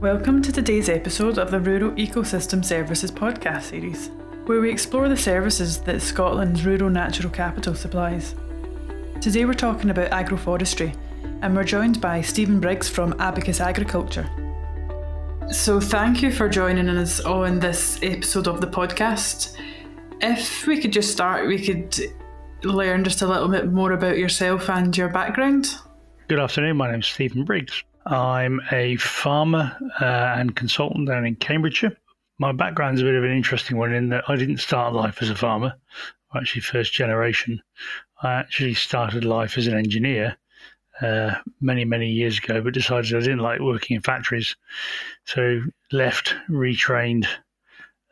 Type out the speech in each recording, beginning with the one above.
Welcome to today's episode of the Rural Ecosystem Services podcast series, where we explore the services that Scotland's rural natural capital supplies. Today we're talking about agroforestry, and we're joined by Stephen Briggs from Abacus Agriculture. So, thank you for joining us on this episode of the podcast. If we could just start, we could learn just a little bit more about yourself and your background. Good afternoon. My name's Stephen Briggs. I'm a farmer uh, and consultant down in Cambridgeshire. My background's a bit of an interesting one in that I didn't start life as a farmer. I'm actually first generation. I actually started life as an engineer uh, many, many years ago, but decided I didn't like working in factories. So left, retrained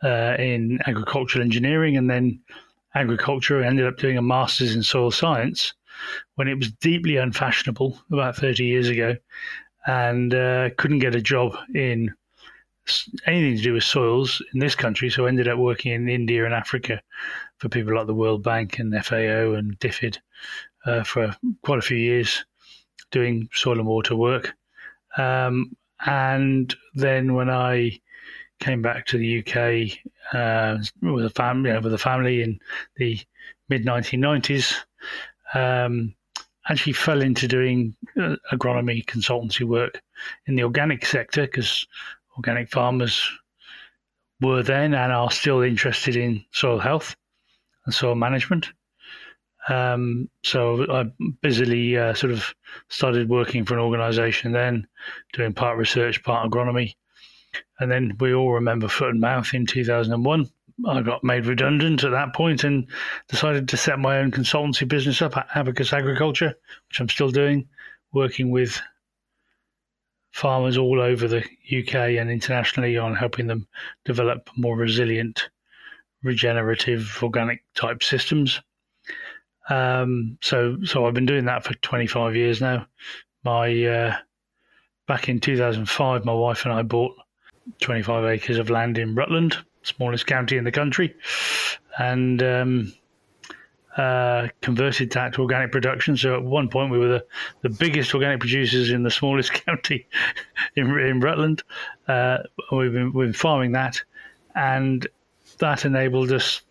uh, in agricultural engineering, and then agriculture. I ended up doing a master's in soil science when it was deeply unfashionable about 30 years ago and uh, couldn't get a job in anything to do with soils in this country. So ended up working in India and Africa for people like the World Bank and FAO and DFID uh, for quite a few years doing soil and water work. Um, and then when I came back to the UK uh, with a family, you know, with a family in the mid 1990s, um, actually fell into doing uh, agronomy consultancy work in the organic sector because organic farmers were then and are still interested in soil health and soil management. Um, so I busily uh, sort of started working for an organisation then, doing part research, part agronomy, and then we all remember foot and mouth in 2001 I got made redundant at that point and decided to set my own consultancy business up at Abacus Agriculture, which I'm still doing, working with farmers all over the UK and internationally on helping them develop more resilient, regenerative, organic type systems. Um, so, so I've been doing that for 25 years now. My uh, back in 2005, my wife and I bought 25 acres of land in Rutland smallest county in the country, and um, uh, converted that to organic production. So at one point, we were the, the biggest organic producers in the smallest county in, in Rutland. Uh, we've, been, we've been farming that, and that enabled us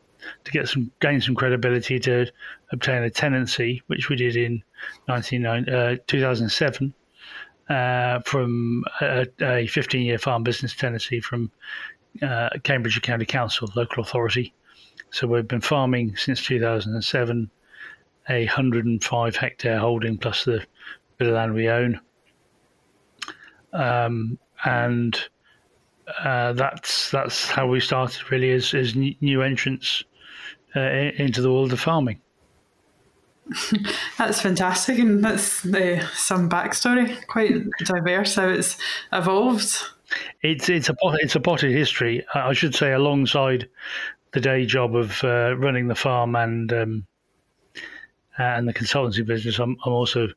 to get some gain some credibility to obtain a tenancy, which we did in 19, uh, 2007. Uh, from a, a 15 year farm business tenancy from uh, Cambridgeshire County Council, local authority. So we've been farming since 2007, a 105 hectare holding plus the bit of land we own. Um, and uh, that's that's how we started really as, as new entrants uh, into the world of farming. that's fantastic, and that's uh, some backstory, quite diverse how it's evolved. It's it's a it's a potted history, I should say, alongside the day job of uh, running the farm and um, and the consultancy business. I'm I'm also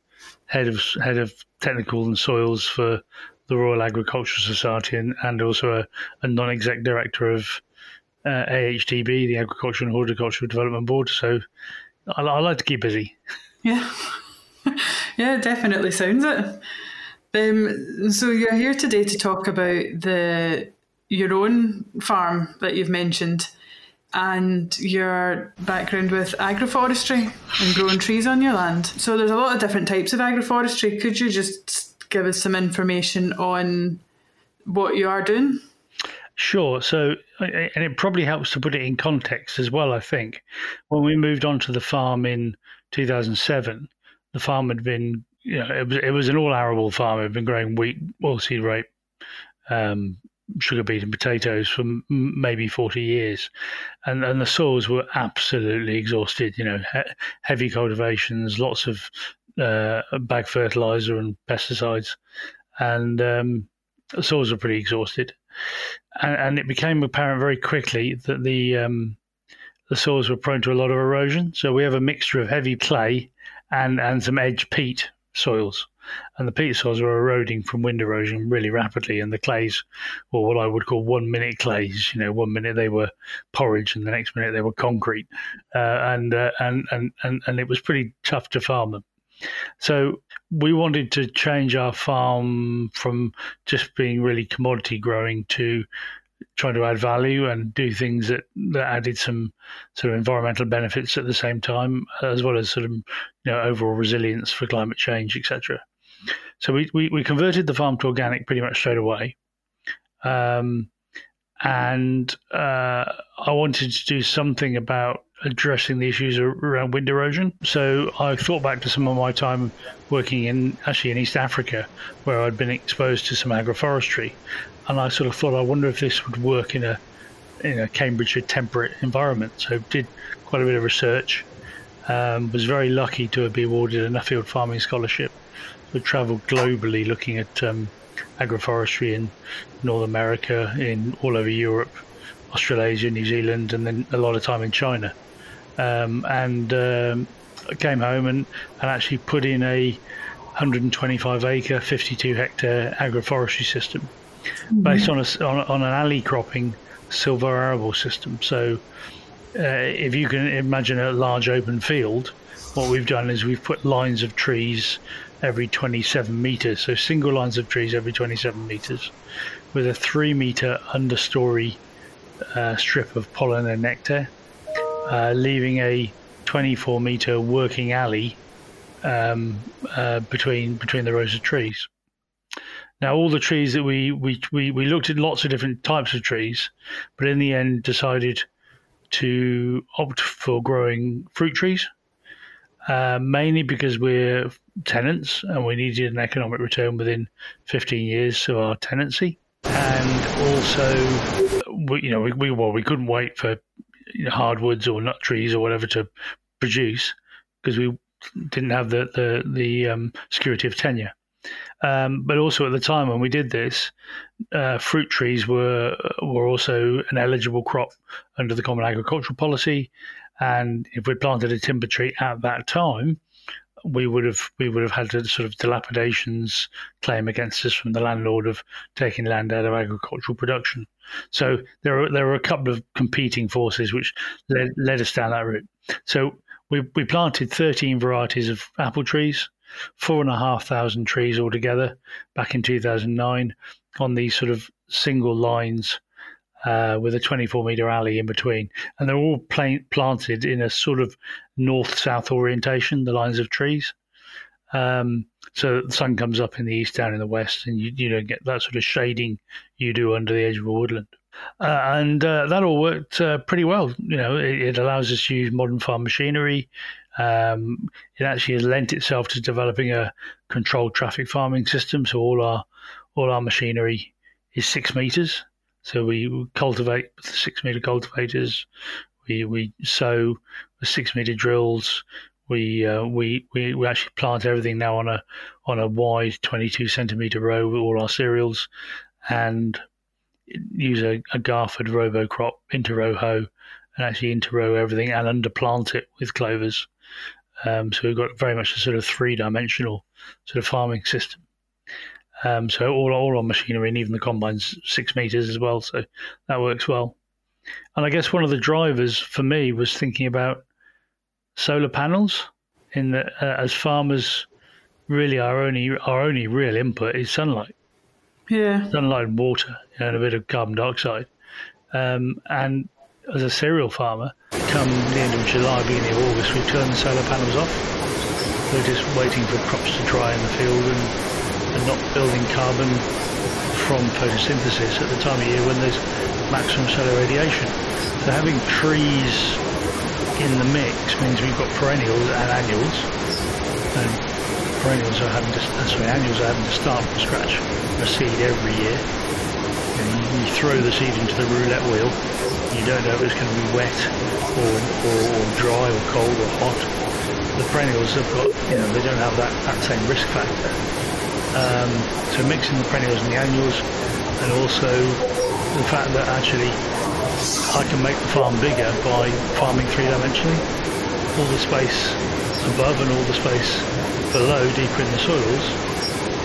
head of head of technical and soils for the Royal Agricultural Society and, and also a, a non-exec director of uh, AHDB, the Agriculture and Horticultural Development Board. So I, I like to keep busy. Yeah, yeah, definitely sounds it. Um, so you're here today to talk about the your own farm that you've mentioned and your background with agroforestry and growing trees on your land. So there's a lot of different types of agroforestry. Could you just give us some information on what you are doing? Sure. So, and it probably helps to put it in context as well. I think when we moved onto the farm in 2007, the farm had been you know, it was it was an all arable farm. It had been growing wheat, oilseed rape, um, sugar beet, and potatoes for m- maybe forty years, and and the soils were absolutely exhausted. You know, he- heavy cultivations, lots of uh, bag fertilizer and pesticides, and um, the soils were pretty exhausted. And, and, it became apparent very quickly that the um, the soils were prone to a lot of erosion. So we have a mixture of heavy clay and and some edge peat soils. And the peat soils are eroding from wind erosion really rapidly, and the clays, or what I would call one minute clays, you know, one minute they were porridge, and the next minute they were concrete, uh, and, uh, and and and and it was pretty tough to farm them. So we wanted to change our farm from just being really commodity growing to trying to add value and do things that, that added some sort of environmental benefits at the same time, as well as sort of you know overall resilience for climate change, etc. So we, we, we converted the farm to organic pretty much straight away. Um, and uh, I wanted to do something about addressing the issues around wind erosion. So I thought back to some of my time working in actually in East Africa, where I'd been exposed to some agroforestry, and I sort of thought, I wonder if this would work in a in a Cambridgeshire temperate environment. So did quite a bit of research. Um, was very lucky to be awarded a Nuffield Farming Scholarship. So travelled globally looking at um, agroforestry in North America, in all over Europe, Australasia, New Zealand, and then a lot of time in China. Um, and um, came home and, and actually put in a 125 acre, 52 hectare agroforestry system mm-hmm. based on, a, on, on an alley cropping silvo-arable system. So uh, if you can imagine a large open field, what we've done is we've put lines of trees every 27 meters, so single lines of trees every 27 meters, with a three meter understory uh, strip of pollen and nectar, uh, leaving a 24 meter working alley um, uh, between between the rows of trees. Now, all the trees that we, we we we looked at lots of different types of trees, but in the end decided to opt for growing fruit trees uh, mainly because we're tenants and we needed an economic return within 15 years of our tenancy. And also, we, you know, we, we well, we couldn't wait for hardwoods or nut trees or whatever to produce because we didn't have the the, the um, security of tenure. Um, but also at the time when we did this, uh, fruit trees were were also an eligible crop under the Common Agricultural Policy, and if we planted a timber tree at that time, we would have we would have had a sort of dilapidations claim against us from the landlord of taking land out of agricultural production. So there are there are a couple of competing forces which led, led us down that route. So we we planted 13 varieties of apple trees, four and a half thousand trees altogether back in 2009 on these sort of single lines uh, with a 24 meter alley in between. And they're all pla- planted in a sort of north south orientation, the lines of trees. Um, so the sun comes up in the east, down in the west, and you, you don't get that sort of shading you do under the edge of a woodland. Uh, and uh, that all worked uh, pretty well. You know, it, it, allows us to use modern farm machinery. Um, it actually has lent itself to developing a controlled traffic farming system. So all our all our machinery is six meters, so we cultivate with six meter cultivators. We we sow with six meter drills. We, uh, we we we actually plant everything now on a on a wide 22 centimeter row with all our cereals, and use a, a Garford Robocrop inter-row hoe and actually inter-row everything and underplant it with clovers. Um, so we've got very much a sort of three-dimensional sort of farming system. Um, so all all our machinery and even the combine's six meters as well. So that works well. And I guess one of the drivers for me was thinking about solar panels. In that, uh, as farmers, really our only our only real input is sunlight. Yeah, sunlight and water, you know, and a bit of carbon dioxide. Um, and as a cereal farmer, come the end of July, beginning of August, we turn the solar panels off. We're just waiting for crops to dry in the field and and not building carbon from photosynthesis at the time of year when there's maximum solar radiation. So having trees in the mix means we've got perennials and annuals. And perennials are having to, uh, sorry, annuals are having to start from scratch a seed every year. And you throw the seed into the roulette wheel. You don't know if it's going to be wet or, or, or dry or cold or hot. The perennials have got, you know, they don't have that, that same risk factor. Um, so mixing the perennials and the annuals, and also the fact that actually I can make the farm bigger by farming three-dimensionally. All the space above and all the space below, deeper in the soils,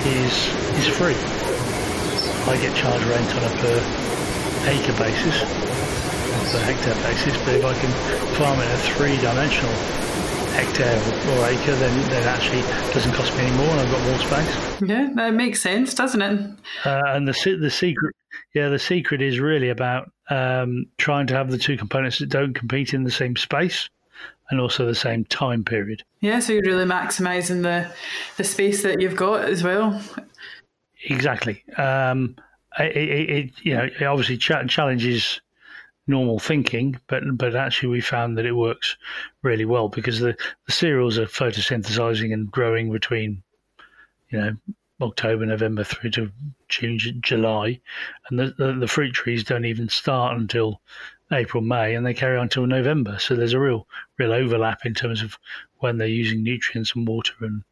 is is free. I get charged rent on a per acre basis, per hectare basis, but if I can farm in a three-dimensional hectare or acre, then that actually doesn't cost me any more, and I've got more space. Yeah, that makes sense, doesn't it? Uh, and the the secret, yeah, the secret is really about um, trying to have the two components that don't compete in the same space and also the same time period. Yeah, so you're really maximising the the space that you've got as well. Exactly. Um, it, it, it, you know it obviously challenges normal thinking, but but actually we found that it works really well because the, the cereals are photosynthesizing and growing between you know October, November through to June, July, and the, the, the fruit trees don't even start until April, May, and they carry on until November. So there's a real real overlap in terms of when they're using nutrients and water and,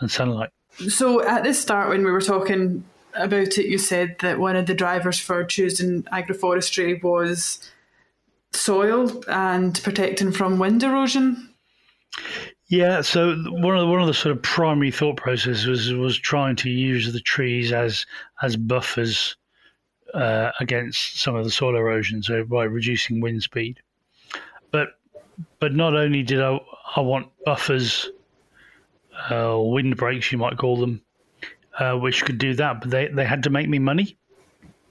and sunlight. So at the start, when we were talking about it, you said that one of the drivers for choosing agroforestry was soil and protecting from wind erosion. Yeah, so one of the, one of the sort of primary thought processes was was trying to use the trees as as buffers uh, against some of the soil erosion, so by reducing wind speed. But but not only did I I want buffers, uh, wind breaks you might call them, uh, which could do that, but they, they had to make me money.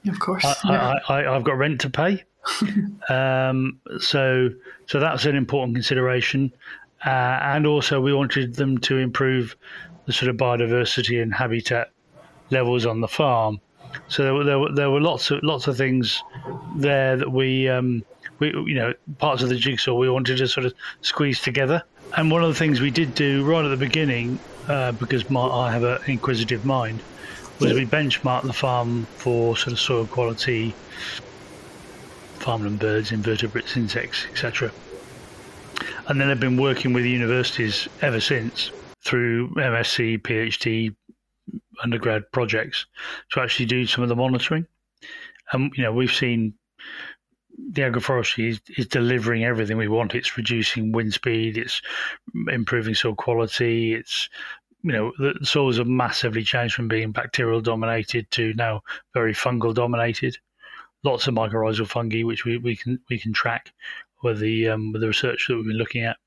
Of course, I, yeah. I, I, have got rent to pay, um, so so that's an important consideration, uh, and also we wanted them to improve the sort of biodiversity and habitat levels on the farm. So there were, there were, there were lots of lots of things there that we um, we you know parts of the jigsaw we wanted to sort of squeeze together. And one of the things we did do right at the beginning, uh, because my, I have an inquisitive mind, was we benchmarked the farm for sort of soil quality, farmland birds, invertebrates, insects, etc. And then I've been working with universities ever since through MSc, PhD, undergrad projects to actually do some of the monitoring. And you know, we've seen the agroforestry is, is, delivering everything we want. It's reducing wind speed. It's improving soil quality. It's you know the soils have massively changed from being bacterial dominated to now very fungal dominated. Lots of mycorrhizal fungi, which we, we can we can track with the um, with the research that we've been looking at,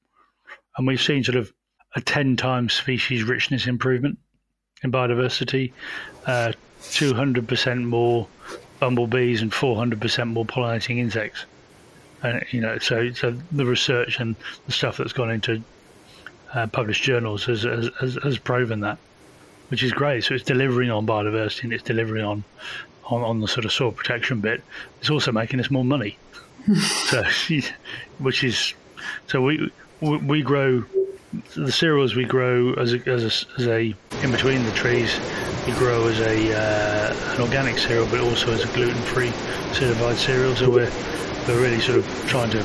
and we've seen sort of a ten times species richness improvement in biodiversity, uh, 200% more bumblebees and 400% more pollinating insects. And you know, so so the research and the stuff that's gone into uh, published journals has, has, has proven that, which is great. So it's delivering on biodiversity and it's delivering on on, on the sort of soil protection bit. It's also making us more money. so, which is so we we grow the cereals we grow as a, as a, as a in between the trees we grow as a uh, an organic cereal but also as a gluten-free certified cereal so we're we're really sort of trying to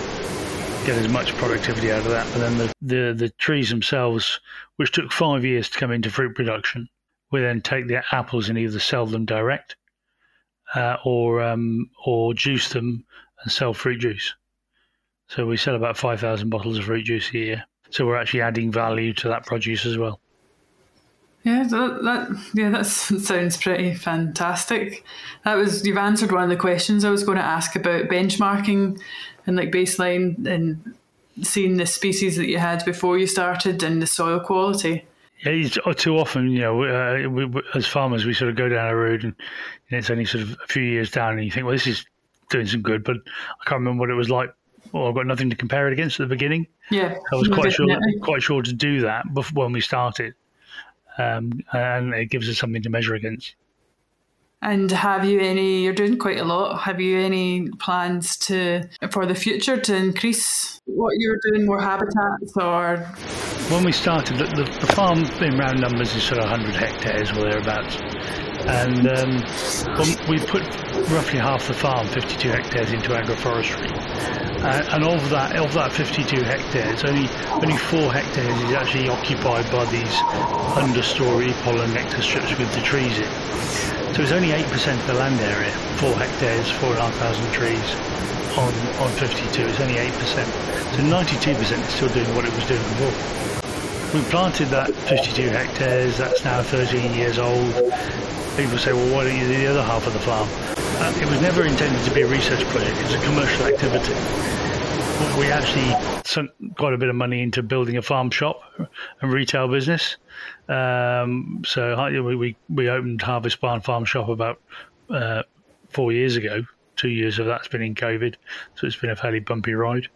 get as much productivity out of that and then the, the the trees themselves which took five years to come into fruit production we then take the apples and either sell them direct uh, or um, or juice them and sell fruit juice so we sell about 5000 bottles of fruit juice a year so we're actually adding value to that produce as well. Yeah, that, that yeah, that sounds pretty fantastic. That was you've answered one of the questions I was going to ask about benchmarking and like baseline and seeing the species that you had before you started and the soil quality. Yeah, uh, too often, you know, uh, we, we, as farmers, we sort of go down a road and, and it's only sort of a few years down, and you think, well, this is doing some good, but I can't remember what it was like well, I've got nothing to compare it against at the beginning. Yeah, I was quite sure quite sure to do that before when we started, um, and it gives us something to measure against. And have you any? You're doing quite a lot. Have you any plans to for the future to increase what you're doing, more habitats, or? When we started, the, the, farm in round numbers is sort of 100 hectares or thereabouts and um, we put roughly half the farm, 52 hectares, into agroforestry. Uh, and of that, of that 52 hectares, only only four hectares is actually occupied by these understory pollen nectar strips with the trees in. So it's only 8% of the land area, four hectares, four and a half thousand trees on, on 52. It's only 8%. So 92% is still doing what it was doing before. We planted that 52 hectares, that's now 13 years old people say, well, why don't you do the other half of the farm? Uh, it was never intended to be a research project. It was a commercial activity. we actually sunk quite a bit of money into building a farm shop and retail business. Um, so we, we opened Harvest Barn Farm Shop about uh, four years ago. Two years of that's been in COVID, so it's been a fairly bumpy ride.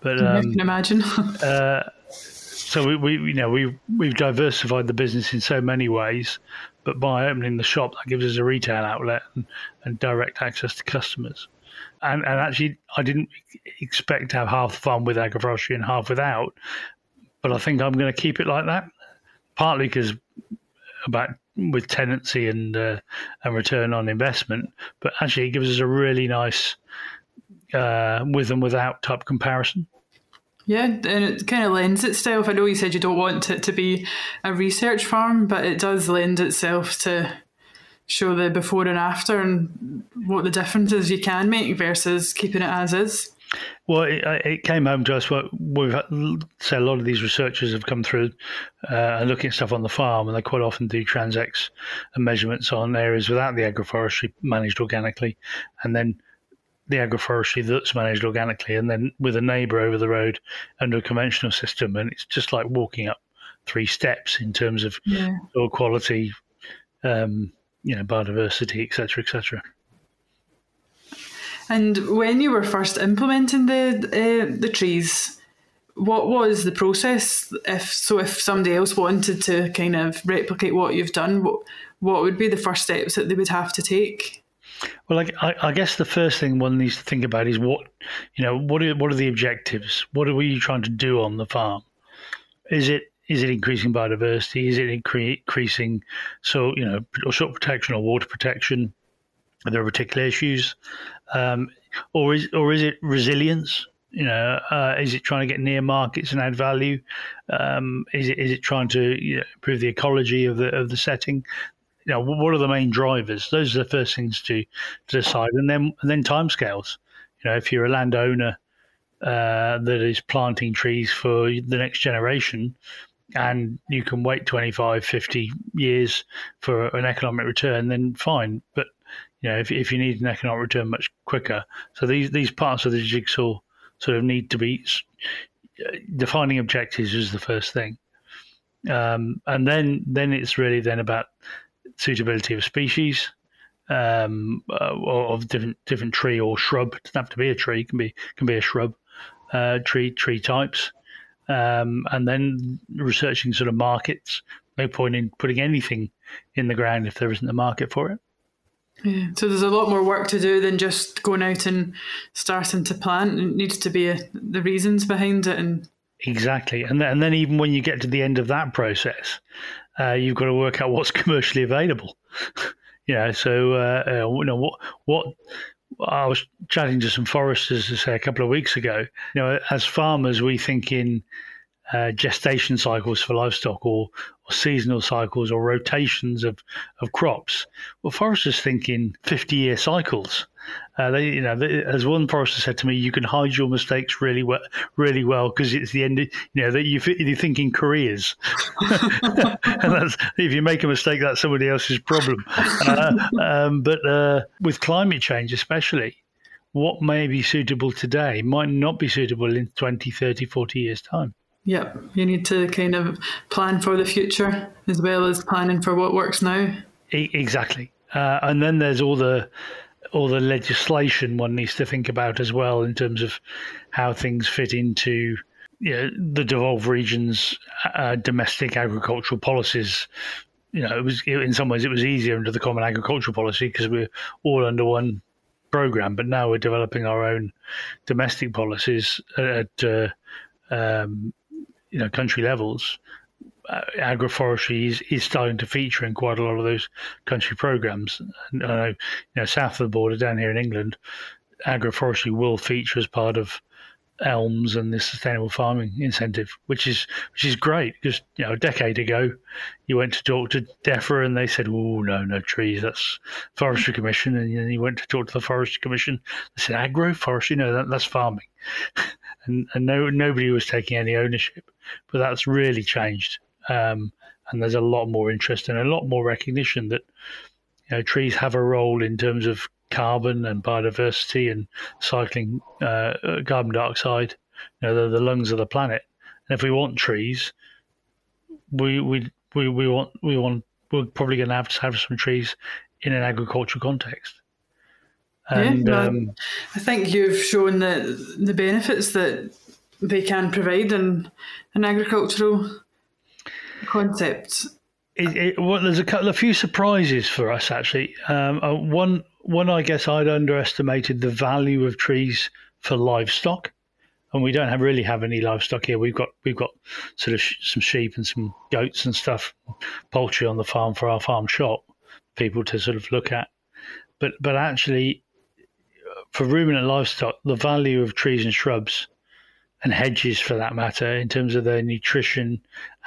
But um, I can imagine. uh, so we, we, you know, we we've diversified the business in so many ways, but by opening the shop, that gives us a retail outlet and, and direct access to customers. And, and actually, I didn't expect to have half the farm with agroforestry and half without, but I think I'm going to keep it like that. Partly because about with tenancy and uh, and return on investment, but actually it gives us a really nice uh, with and without type comparison. Yeah, and it kind of lends itself. I know you said you don't want it to be a research farm, but it does lend itself to show the before and after and what the differences you can make versus keeping it as is. Well, it, it came home to us. What we've said, a lot of these researchers have come through uh, and looking at stuff on the farm, and they quite often do transects and measurements on areas without the agroforestry managed organically, and then the agroforestry that's managed organically, and then with a neighbour over the road under a conventional system, and it's just like walking up three steps in terms of yeah. soil quality, um, you know, biodiversity, etc., etc. And when you were first implementing the uh, the trees, what was the process? If so, if somebody else wanted to kind of replicate what you've done, what what would be the first steps that they would have to take? Well, I, I, guess the first thing one needs to think about is what, you know, what are what are the objectives? What are we trying to do on the farm? Is it is it increasing biodiversity? Is it incre- increasing so you know soil protection or water protection? Are there particular issues, um, or is or is it resilience? You know, uh, is it trying to get near markets and add value? Um, is it is it trying to you know, improve the ecology of the of the setting? You know, what are the main drivers? Those are the first things to, to decide, and then and then timescales. You know, if you're a landowner uh, that is planting trees for the next generation, and you can wait 25, 50 years for an economic return, then fine. But you know, if if you need an economic return much quicker, so these these parts of the jigsaw sort of need to be defining objectives is the first thing. Um, and then then it's really then about suitability of species um, uh, of different different tree or shrub. It doesn't have to be a tree; it can be can be a shrub. Uh, tree tree types, um, and then researching sort of markets. No point in putting anything in the ground if there isn't a market for it. Yeah, so there's a lot more work to do than just going out and starting to plant. It needs to be a, the reasons behind it and exactly, and then, and then even when you get to the end of that process, uh, you've got to work out what's commercially available. know, so uh, uh, you know what what I was chatting to some foresters to say a couple of weeks ago. You know, as farmers, we think in uh, gestation cycles for livestock or, or seasonal cycles or rotations of, of crops. Well, foresters think in 50 year cycles. Uh, they, you know, they, as one forester said to me, you can hide your mistakes really well, really well because it's the end. Of, you know that you you think in careers, and that's, if you make a mistake, that's somebody else's problem. Uh, um, but uh, with climate change, especially, what may be suitable today might not be suitable in 20, 30, 40 years' time. Yep, you need to kind of plan for the future as well as planning for what works now. E- exactly, uh, and then there's all the all the legislation one needs to think about as well in terms of how things fit into you know, the devolved regions' uh, domestic agricultural policies. You know, it was in some ways it was easier under the Common Agricultural Policy because we're all under one program, but now we're developing our own domestic policies at uh, um, you know country levels uh, agroforestry is, is starting to feature in quite a lot of those country programs. And know, you know, south of the border, down here in England, agroforestry will feature as part of ELMS and the sustainable farming incentive, which is which is great because you know a decade ago you went to talk to DEFRA and they said, "Oh no, no trees, that's Forestry Commission," and then you went to talk to the Forestry Commission, they said, "Agroforestry, no, that, that's farming," and and no nobody was taking any ownership, but that's really changed um, and there's a lot more interest and a lot more recognition that you know, trees have a role in terms of carbon and biodiversity and cycling uh, carbon dioxide You know, they're the lungs of the planet. And if we want trees, we we we, we want we want we're probably going to have to have some trees in an agricultural context. And yeah, um, I think you've shown that the benefits that they can provide in an agricultural concept. It, it, well, there's a couple, a few surprises for us actually. Um, uh, one, one, I guess I'd underestimated the value of trees for livestock, and we don't have really have any livestock here. We've got we've got sort of sh- some sheep and some goats and stuff, poultry on the farm for our farm shop, people to sort of look at. But but actually, for ruminant livestock, the value of trees and shrubs and hedges for that matter, in terms of their nutrition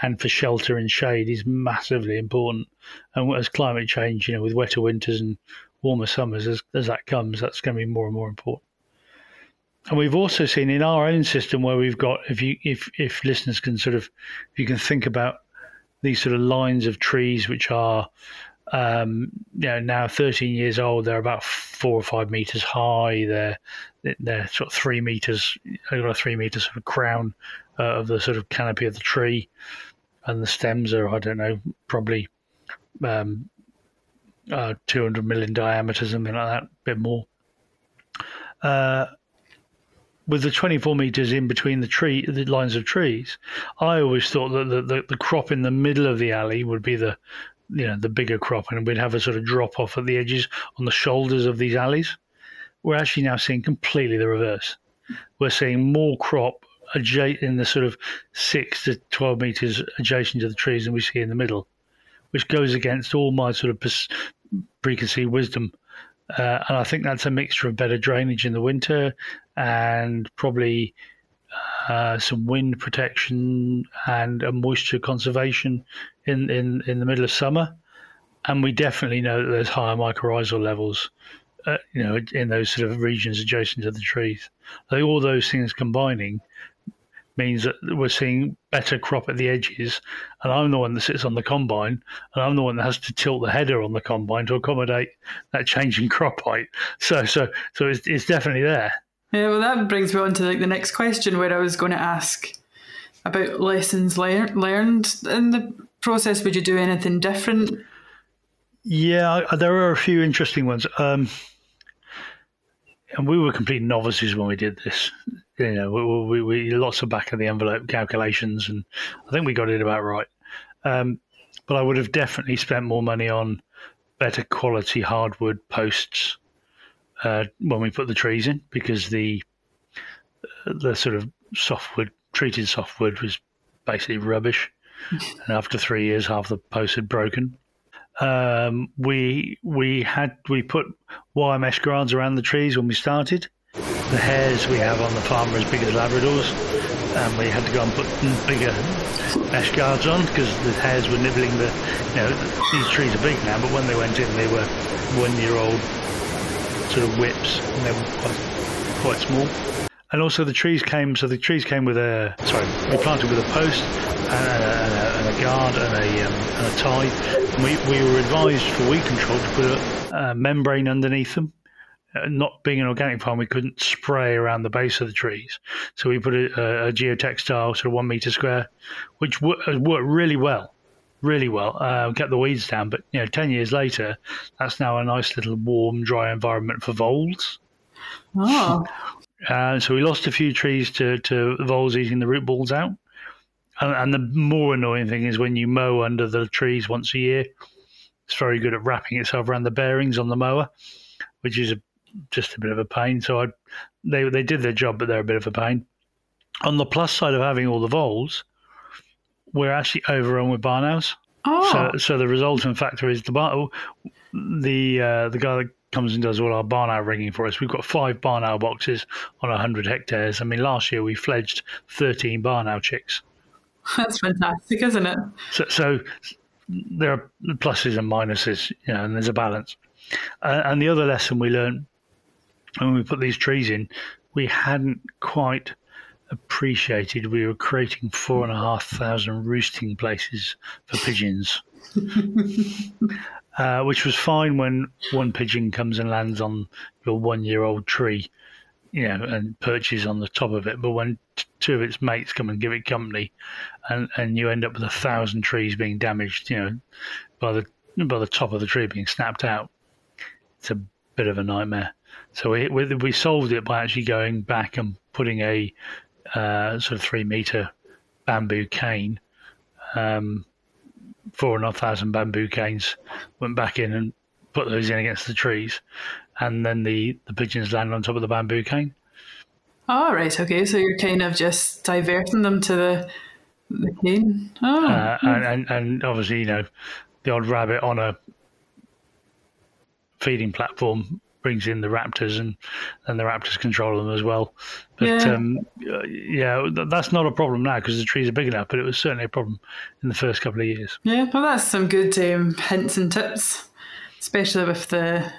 and for shelter and shade, is massively important. And as climate change, you know, with wetter winters and warmer summers, as, as that comes, that's going to be more and more important. And we've also seen in our own system where we've got, if you, if if listeners can sort of, you can think about these sort of lines of trees which are um, you know, now 13 years old, they're about four or five meters high. They're they're sort of three meters. A three meter sort of crown uh, of the sort of canopy of the tree, and the stems are I don't know probably um, uh, 200 million diameter, something like that, a bit more. Uh, with the 24 meters in between the tree, the lines of trees, I always thought that the, the, the crop in the middle of the alley would be the you know the bigger crop, and we'd have a sort of drop off at the edges on the shoulders of these alleys. We're actually now seeing completely the reverse. We're seeing more crop adjacent in the sort of six to twelve meters adjacent to the trees than we see in the middle, which goes against all my sort of preconceived wisdom. Uh, and I think that's a mixture of better drainage in the winter and probably uh, some wind protection and a moisture conservation in, in, in the middle of summer. And we definitely know that there's higher mycorrhizal levels, uh, you know, in those sort of regions adjacent to the trees. So all those things combining means that we're seeing better crop at the edges. And I'm the one that sits on the combine, and I'm the one that has to tilt the header on the combine to accommodate that changing crop height. So, so, so it's, it's definitely there. Yeah, well, that brings me on to like the next question, where I was going to ask about lessons lear- learned in the process. Would you do anything different? Yeah, there are a few interesting ones. Um, and we were complete novices when we did this. You know, we, we, we lots of back of the envelope calculations, and I think we got it about right. Um, but I would have definitely spent more money on better quality hardwood posts uh, when we put the trees in because the the sort of softwood treated softwood was basically rubbish, and after three years, half the posts had broken. Um, we we had we put wire mesh guards around the trees when we started. The hares we have on the farm are as big as Labradors, and we had to go and put bigger mesh guards on because the hares were nibbling the. You know, these trees are big now, but when they went in, they were one year old sort of whips, and they were quite, quite small. And also the trees came, so the trees came with a, sorry, we planted with a post and a, and a, guard and a, um, and a tie. And we, we were advised for weed control to put a, a membrane underneath them. Uh, not being an organic farm, we couldn't spray around the base of the trees. So we put a, a geotextile, sort of one meter square, which has worked really well really well, uh, kept the weeds down. But you know, ten years later, that's now a nice little warm, dry environment for voles. Oh. Uh, so we lost a few trees to, to voles eating the root balls out. And, and, the more annoying thing is when you mow under the trees once a year, it's very good at wrapping itself around the bearings on the mower, which is a, just a bit of a pain. So I, they they did their job, but they're a bit of a pain. On the plus side of having all the voles, we're actually overrun with barn owls. Oh. So, so the resultant factor is the bar, the uh, the guy that comes and does all our barn owl rigging for us. We've got five barn owl boxes on hundred hectares. I mean, last year we fledged thirteen barn owl chicks. That's fantastic, isn't it? So, so there are pluses and minuses, you know, and there's a balance. Uh, and the other lesson we learned when we put these trees in, we hadn't quite appreciated we were creating four and a half thousand roosting places for pigeons. uh, which was fine when one pigeon comes and lands on your one year old tree. you know, and perches on the top of it. But when t- two of its mates come and give it company, and, and you end up with a thousand trees being damaged, you know, by the by the top of the tree being snapped out, it's a bit of a nightmare. So we we, we solved it by actually going back and putting a uh, sort of three meter bamboo cane. Um, four and a half thousand bamboo canes went back in and put those in against the trees, and then the, the pigeons land on top of the bamboo cane. Oh, right. Okay. So you're kind of just diverting them to the the cane. Oh. Uh, hmm. and, and, and obviously, you know, the odd rabbit on a feeding platform brings in the raptors and and the raptors control them as well. But yeah, um, yeah that's not a problem now because the trees are big enough but it was certainly a problem in the first couple of years. Yeah well that's some good um, hints and tips especially with the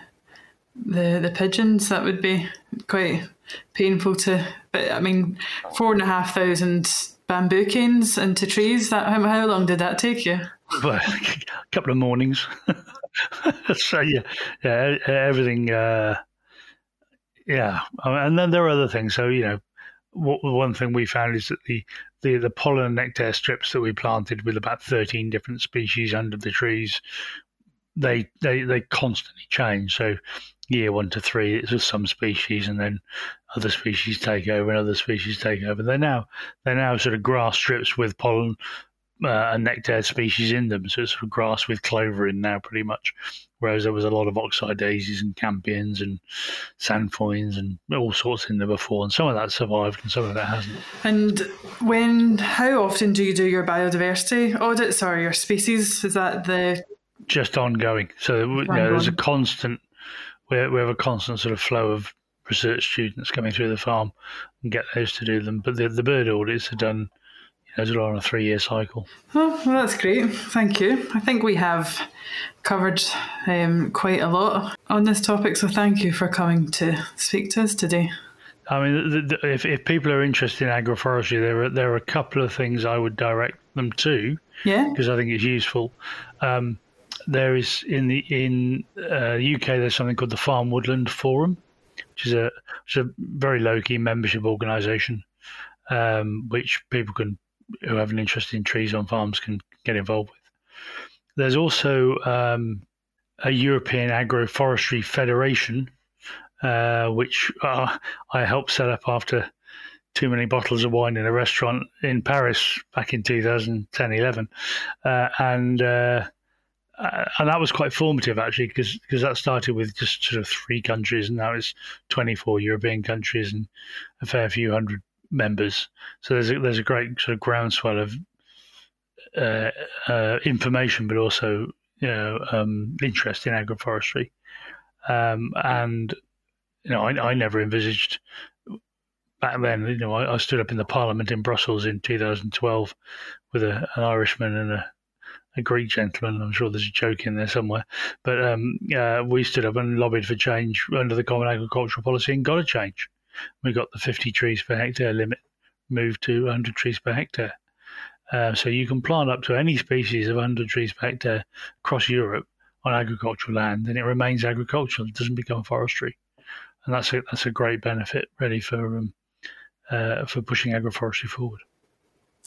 the the pigeons. That would be quite painful to but i mean four and a half thousand bamboo canes into trees that how, how long did that take you? Well, a couple of mornings so yeah, yeah, everything. Uh, yeah, and then there are other things. So you know, one thing we found is that the, the, the pollen and nectar strips that we planted with about 13 different species under the trees, they they, they constantly change. So year one to three, it's with some species, and then other species take over, and other species take over. They're now they're now sort of grass strips with pollen uh, a nectar species in them. So it's grass with clover in now, pretty much. Whereas there was a lot of oxeye daisies and campions and sainfoins and all sorts in there before, and some of that survived and some of that hasn't. And when, how often do you do your biodiversity audits or your species? Is that the just ongoing? So you know, there's a constant. We we have a constant sort of flow of research students coming through the farm and get those to do them. But the the bird audits are done as well on a three year cycle. Oh, well, that's great. Thank you. I think we have covered um, quite a lot on this topic, so thank you for coming to speak to us today. I mean, the, the, if, if people are interested in agroforestry, there are there are a couple of things I would direct them to. Yeah. Because I think it's useful. Um, there is in the in uh, UK there's something called the Farm Woodland Forum, which is a which is a very low key membership organisation, um, which people can who have an interest in trees on farms can get involved with. There's also um, a European Agroforestry Federation, uh, which uh, I helped set up after too many bottles of wine in a restaurant in Paris back in 2010 11. Uh, and uh, uh, and that was quite formative actually because because that started with just sort of three countries and now it's 24 European countries and a fair few hundred members. So there's a, there's a great sort of groundswell of uh, uh, information, but also you know um, interest in agroforestry. Um, and you know, I, I, never envisaged back then. You know, I, I, stood up in the Parliament in Brussels in 2012 with a, an Irishman and a, a Greek gentleman. I'm sure there's a joke in there somewhere, but um, uh, we stood up and lobbied for change under the Common Agricultural Policy and got a change we got the 50 trees per hectare limit moved to 100 trees per hectare. Uh, so you can plant up to any species of 100 trees per hectare across Europe on agricultural land, and it remains agricultural. It doesn't become forestry, and that's a that's a great benefit, really, for um, uh, for pushing agroforestry forward.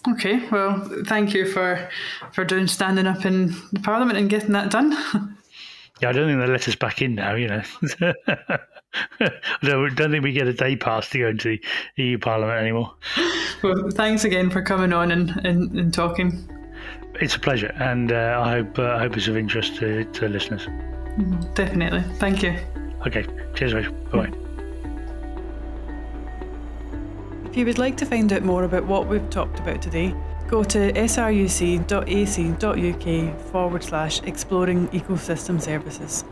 Okay, well, thank you for for doing standing up in the Parliament and getting that done. yeah, I don't think they let us back in now. You know. I don't, don't think we get a day pass to go into the EU Parliament anymore. Well, thanks again for coming on and, and, and talking. It's a pleasure, and uh, I hope uh, I hope it's of interest to, to listeners. Mm-hmm. Definitely. Thank you. Okay. Cheers, Rachel. Bye. If you would like to find out more about what we've talked about today, go to sruc.ac.uk forward slash exploring ecosystem services.